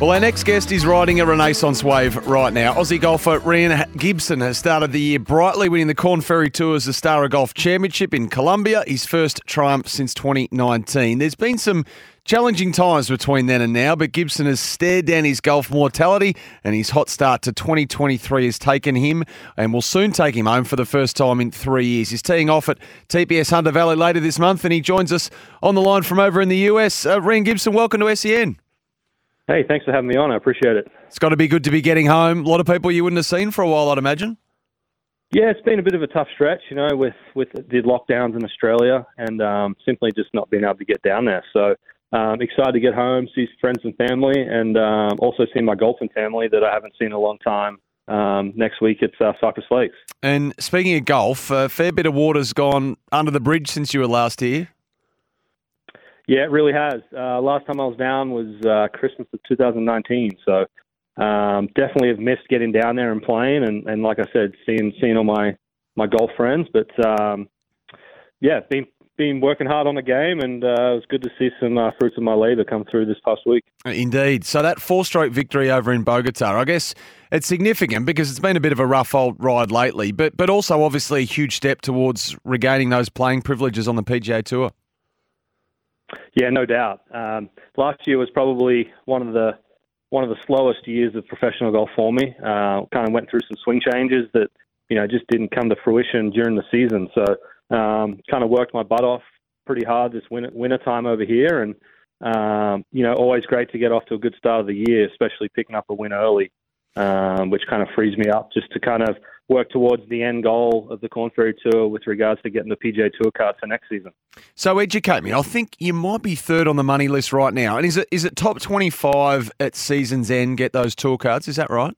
Well, our next guest is riding a renaissance wave right now. Aussie golfer Rhein Gibson has started the year brightly, winning the Korn Ferry Tours the Astara Golf Championship in Colombia, his first triumph since 2019. There's been some challenging times between then and now, but Gibson has stared down his golf mortality, and his hot start to 2023 has taken him and will soon take him home for the first time in three years. He's teeing off at TPS Hunter Valley later this month, and he joins us on the line from over in the US. Uh, Rhein Gibson, welcome to SEN. Hey, thanks for having me on. I appreciate it. It's got to be good to be getting home. A lot of people you wouldn't have seen for a while, I'd imagine. Yeah, it's been a bit of a tough stretch, you know, with with the lockdowns in Australia and um, simply just not being able to get down there. So um, excited to get home, see friends and family, and um, also see my golfing family that I haven't seen in a long time. Um, next week it's uh, Cypress Lakes. And speaking of golf, a fair bit of water's gone under the bridge since you were last here. Yeah, it really has. Uh, last time I was down was uh, Christmas of 2019, so um, definitely have missed getting down there and playing, and, and like I said, seeing seeing all my my golf friends. But um, yeah, been been working hard on the game, and uh, it was good to see some uh, fruits of my labour come through this past week. Indeed. So that four-stroke victory over in Bogota, I guess it's significant because it's been a bit of a rough old ride lately, but but also obviously a huge step towards regaining those playing privileges on the PGA Tour. Yeah, no doubt. Um, last year was probably one of the one of the slowest years of professional golf for me. Uh, kind of went through some swing changes that you know just didn't come to fruition during the season. So um, kind of worked my butt off pretty hard this winter, winter time over here, and um, you know always great to get off to a good start of the year, especially picking up a win early, um, which kind of frees me up just to kind of work towards the end goal of the Korn Ferry Tour with regards to getting the PGA Tour card for next season. So educate me. I think you might be third on the money list right now. And is it is it top twenty five at season's end? Get those tour cards. Is that right?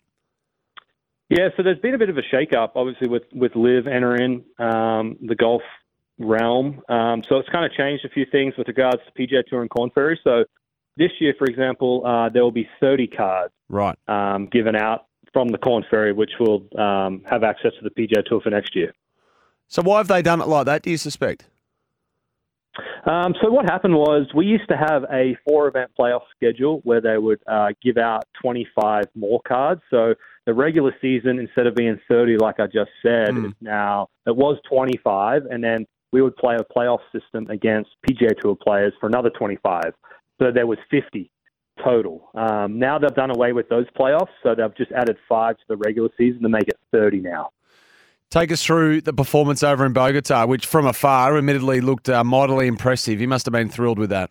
Yeah. So there's been a bit of a shake up, obviously, with with LIV entering um, the golf realm. Um, so it's kind of changed a few things with regards to PGA Tour and Korn Ferry. So this year, for example, uh, there will be 30 cards right um, given out from the Korn Ferry, which will um, have access to the PGA Tour for next year. So why have they done it like that? Do you suspect? Um, so what happened was we used to have a four-event playoff schedule where they would uh, give out 25 more cards. So the regular season, instead of being 30, like I just said, mm. is now it was 25, and then we would play a playoff system against PGA Tour players for another 25. So there was 50 total. Um, now they've done away with those playoffs, so they've just added five to the regular season to make it 30 now. Take us through the performance over in Bogota, which from afar admittedly looked uh, mightily impressive. You must have been thrilled with that.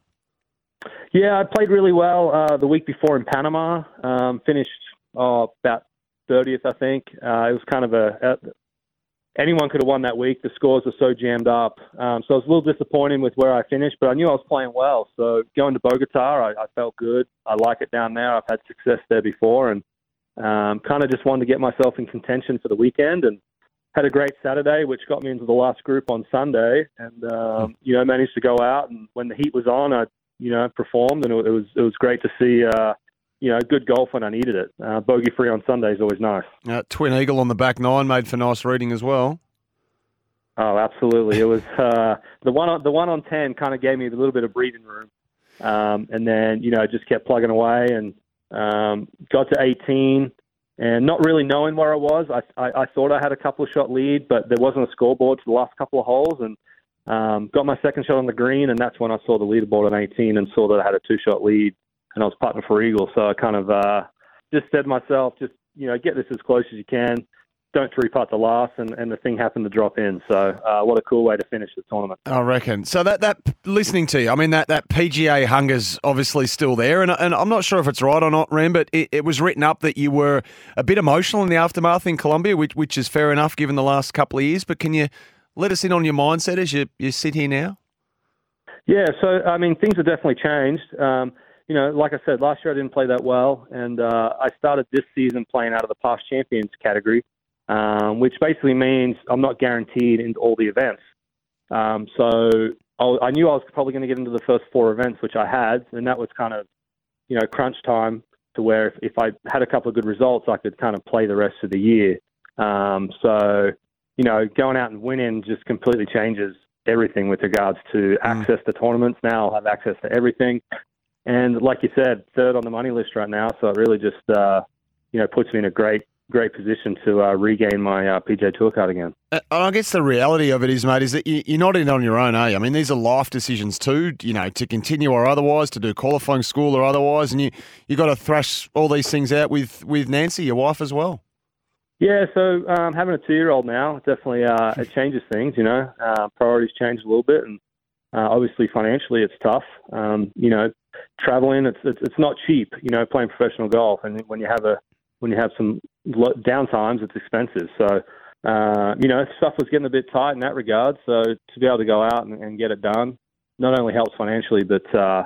Yeah, I played really well uh, the week before in Panama. Um, finished oh, about 30th, I think. Uh, it was kind of a, anyone could have won that week. The scores were so jammed up. Um, so I was a little disappointed with where I finished, but I knew I was playing well. So going to Bogota, I, I felt good. I like it down there. I've had success there before, and um, kind of just wanted to get myself in contention for the weekend. And had a great Saturday, which got me into the last group on Sunday, and um, you know managed to go out. And when the heat was on, I you know performed, and it was it was great to see. Uh, you know, good golf when I needed it. Uh, bogey free on Sunday is always nice. Uh, twin eagle on the back nine made for nice reading as well. Oh, absolutely! It was uh, the one on the one on ten kind of gave me a little bit of breathing room, um, and then you know just kept plugging away and um, got to 18, and not really knowing where I was. I, I I thought I had a couple of shot lead, but there wasn't a scoreboard for the last couple of holes, and um, got my second shot on the green, and that's when I saw the leaderboard on 18 and saw that I had a two shot lead and I was putting for eagle. So I kind of uh, just said to myself, just you know, get this as close as you can. Don't three putt the last, and, and the thing happened to drop in. So, uh, what a cool way to finish the tournament. I reckon. So that that listening to you, I mean that that PGA hunger's obviously still there, and and I'm not sure if it's right or not, Ram, but it, it was written up that you were a bit emotional in the aftermath in Colombia, which which is fair enough given the last couple of years. But can you let us in on your mindset as you you sit here now? Yeah, so I mean, things have definitely changed. Um, you know, like I said, last year I didn't play that well, and uh, I started this season playing out of the past champions category, um, which basically means I'm not guaranteed into all the events. Um, so I, I knew I was probably going to get into the first four events, which I had, and that was kind of, you know, crunch time to where if, if I had a couple of good results, I could kind of play the rest of the year. Um, so, you know, going out and winning just completely changes everything with regards to mm. access to tournaments. Now I'll have access to everything. And like you said, third on the money list right now. So it really just, uh, you know, puts me in a great, great position to uh, regain my uh, PGA Tour card again. Uh, I guess the reality of it is, mate, is that you're not in on your own, are you? I mean, these are life decisions too, you know, to continue or otherwise, to do qualifying school or otherwise. And you, you got to thrash all these things out with, with Nancy, your wife, as well. Yeah, so um, having a two-year-old now definitely uh, it changes things. You know, uh, priorities change a little bit, and uh, obviously financially it's tough. Um, you know, traveling it's, it's it's not cheap. You know, playing professional golf, and when you have a when you have some l downtimes, it's expensive. So, uh, you know, stuff was getting a bit tight in that regard. So to be able to go out and, and get it done, not only helps financially, but uh,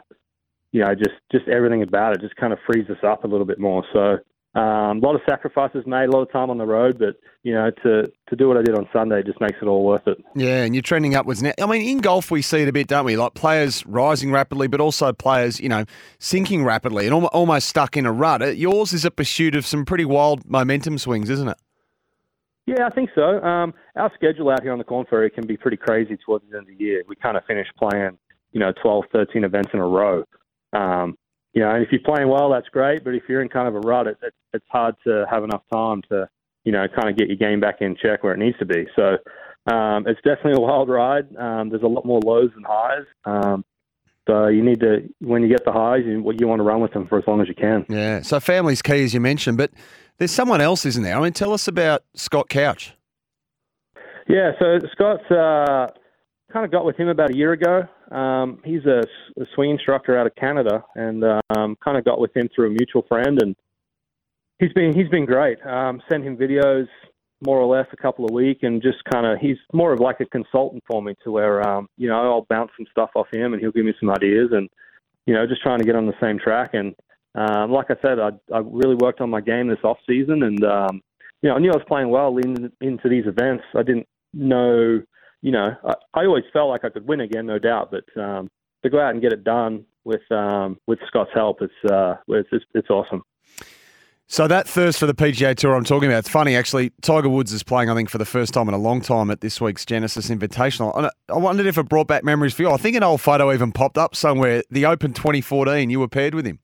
you know, just just everything about it just kind of frees us up a little bit more. So um, a lot of sacrifices made, a lot of time on the road, but you know, to to do what I did on Sunday just makes it all worth it. Yeah, and you're trending upwards now. I mean, in golf we see it a bit, don't we? Like players rising rapidly, but also players, you know, sinking rapidly and almost stuck in a rut. Uh, yours is a pursuit of some pretty wild momentum swings, isn't it? Yeah, I think so. Um, our schedule out here on the Korn Ferry can be pretty crazy towards the end of the year. We kind of finish playing, you know, 12, 13 events in a row. Um, you know, and if you're playing well, that's great. But if you're in kind of a rut, it, it, it's hard to have enough time to, you know, kind of get your game back in check where it needs to be. So um, it's definitely a wild ride. Um, there's a lot more lows than highs. Um, so you need to, when you get the highs, you, you want to run with them for as long as you can. Yeah. So family's key, as you mentioned, but there's someone else, isn't there? I mean, tell us about Scott Couch. Yeah. So Scott's uh, kind of got with him about a year ago. Um, he's a, a swing instructor out of Canada, and um, kind of got with him through a mutual friend, and he's been he's been great. Um, send him videos more or less a couple of week, and just kind of he's more of like a consultant for me, to where um, you know I'll bounce some stuff off him, and he'll give me some ideas, and you know just trying to get on the same track. And um, like I said, I, I really worked on my game this off season, and um, you know I knew I was playing well leading into these events. I didn't know you know, I, I always felt like I could win again, no doubt. But um, to go out and get it done with um, with Scott's help, it's, uh, it's, it's it's awesome. So that thirst for the PGA Tour I'm talking about, it's funny actually. Tiger Woods is playing, I think, for the first time in a long time at this week's Genesis Invitational. I wondered if it brought back memories for you. I think an old photo even popped up somewhere. The Open 2014, you were paired with him.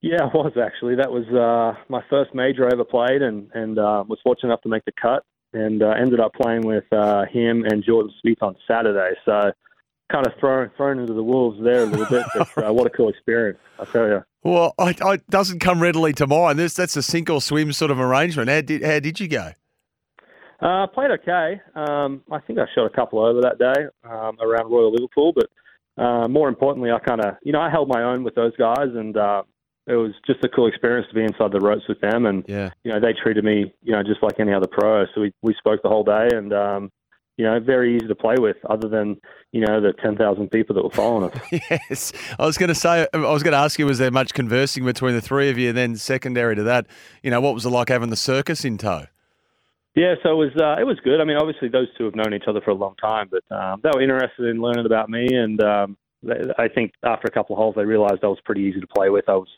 Yeah, I was actually. That was uh, my first major I ever played, and and uh, was fortunate enough to make the cut and uh, ended up playing with uh, him and Jordan Smith on Saturday. So kind of thrown thrown into the wolves there a little bit. But uh, what a cool experience, I tell you. Well, it doesn't come readily to mind. This that's a sink or swim sort of arrangement. How did how did you go? Uh, played okay. Um, I think I shot a couple over that day um, around Royal Liverpool, but uh, more importantly, I kind of you know I held my own with those guys, and uh, it was just a cool experience to be inside the ropes with them, and yeah. you know they treated me you know just like any other pro. So we we spoke the whole day, and um, you know very easy to play with, other than you know the ten thousand people that were following us. yes, I was going to say I was going to ask you, was there much conversing between the three of you? And then secondary to that, you know, what was it like having the circus in tow? Yeah, so it was uh, it was good. I mean, obviously those two have known each other for a long time, but um, they were interested in learning about me, and um, I think after a couple of holes, they realized I was pretty easy to play with. I was,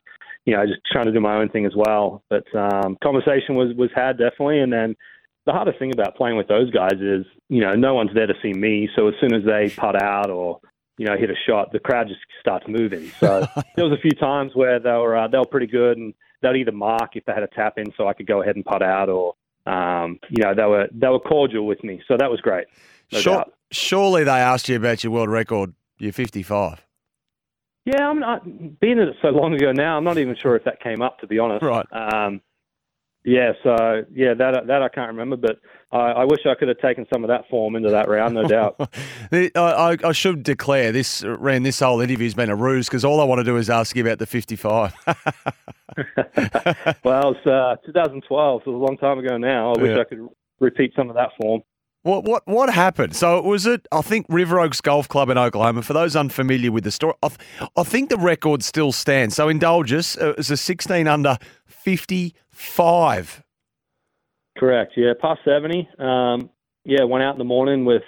you know, just trying to do my own thing as well. But um, conversation was was had definitely, and then the hardest thing about playing with those guys is, you know, no one's there to see me. So as soon as they putt out or you know hit a shot, the crowd just starts moving. So there was a few times where they were uh, they were pretty good, and they'd either mark if they had a tap in, so I could go ahead and putt out, or um, you know they were they were cordial with me. So that was great. No sure, surely they asked you about your world record you're 55. Yeah, I'm not being at it so long ago now. I'm not even sure if that came up to be honest. Right. Um, yeah. So yeah, that that I can't remember, but I, I, wish I could have taken some of that form into that round, no doubt. I, I, should declare this ran this whole interview's been a ruse because all I want to do is ask you about the 55. well, it's uh, 2012, so it was a long time ago now. I wish I could repeat some of that form. What what what happened? So it was it? I think River Oaks Golf Club in Oklahoma. For those unfamiliar with the story, I, I think the record still stands. So indulge us. Uh, it was a 16 under 55. Correct. Yeah, past 70. Um, yeah, went out in the morning with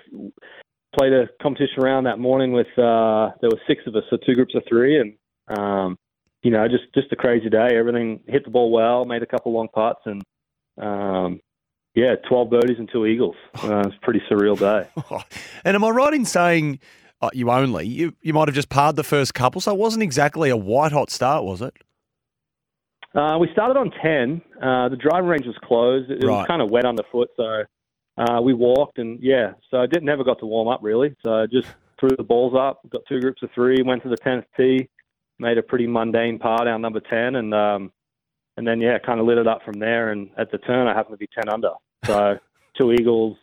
played a competition round that morning with uh, there were six of us, so two groups of three, and um, you know just just a crazy day. Everything hit the ball well, made a couple long putts, and um, yeah, 12 birdies and two eagles. Uh, it's a pretty surreal day. and am I right in saying uh, you only, you, you might have just parred the first couple, so it wasn't exactly a white hot start, was it? Uh, we started on 10. Uh, the driving range was closed. It, Right. was kind of wet underfoot, so uh, we walked, and yeah, so I didn't never got to warm up really. So I just threw the balls up, got two groups of three, went to the 10th tee, made a pretty mundane par down number 10, and um, and then yeah, kind of lit it up from there. And at the turn, I happened to be 10 under, so two eagles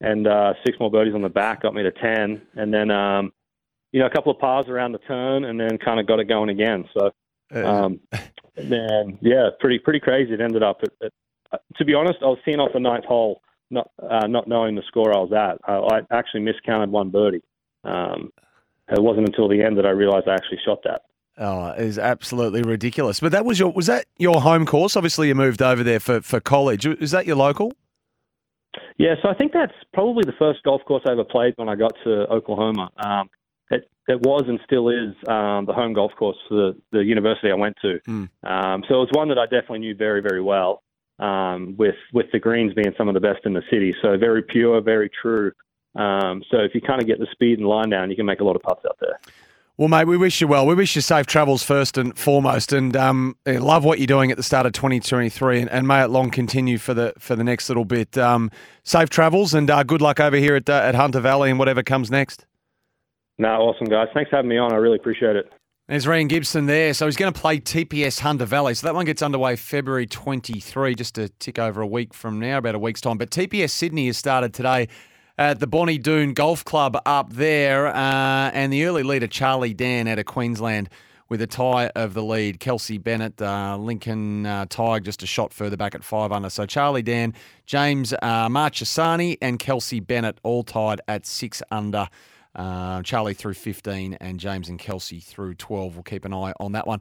and uh, six more birdies on the back got me to 10, and then um, you know a couple of pars around the turn, and then kind of got it going again. So. Um, man, yeah, pretty pretty crazy. It ended up. At, at, uh, to be honest, I was seeing off the ninth hole, not uh, not knowing the score I was at. I, I actually miscounted one birdie. Um, it wasn't until the end that I realized I actually shot that. Oh, it is absolutely ridiculous. But that was your was that your home course? Obviously, you moved over there for, for college. Is that your local? Yeah, so I think that's probably the first golf course I ever played when I got to Oklahoma. Um, it, it was and still is um, the home golf course for the, the university I went to. Mm. Um, so it was one that I definitely knew very, very well. Um, with with the greens being some of the best in the city, so very pure, very true. Um, so if you kind of get the speed and line down, you can make a lot of putts out there. Well, mate, we wish you well. We wish you safe travels first and foremost, and um, love what you're doing at the start of 2023, and, and may it long continue for the for the next little bit. Um, safe travels, and uh, good luck over here at uh, at Hunter Valley and whatever comes next. No, awesome guys. Thanks for having me on. I really appreciate it. There's Rhein Gibson there. So he's going to play TPS Hunter Valley. So that one gets underway February 23, just to tick over a week from now, about a week's time. But TPS Sydney has started today at the Bonnie Doon Golf Club up there. Uh, and the early leader, Charlie Dann, out of Queensland, with a tie of the lead. Kelsey Bennett, uh, Lincoln uh, Tighe, just a shot further back at five under. So Charlie Dann, James uh, Marchesani, and Kelsey Bennett all tied at six under. Uh, Charlie through 15 and James and Kelsey through 12. We'll keep an eye on that one.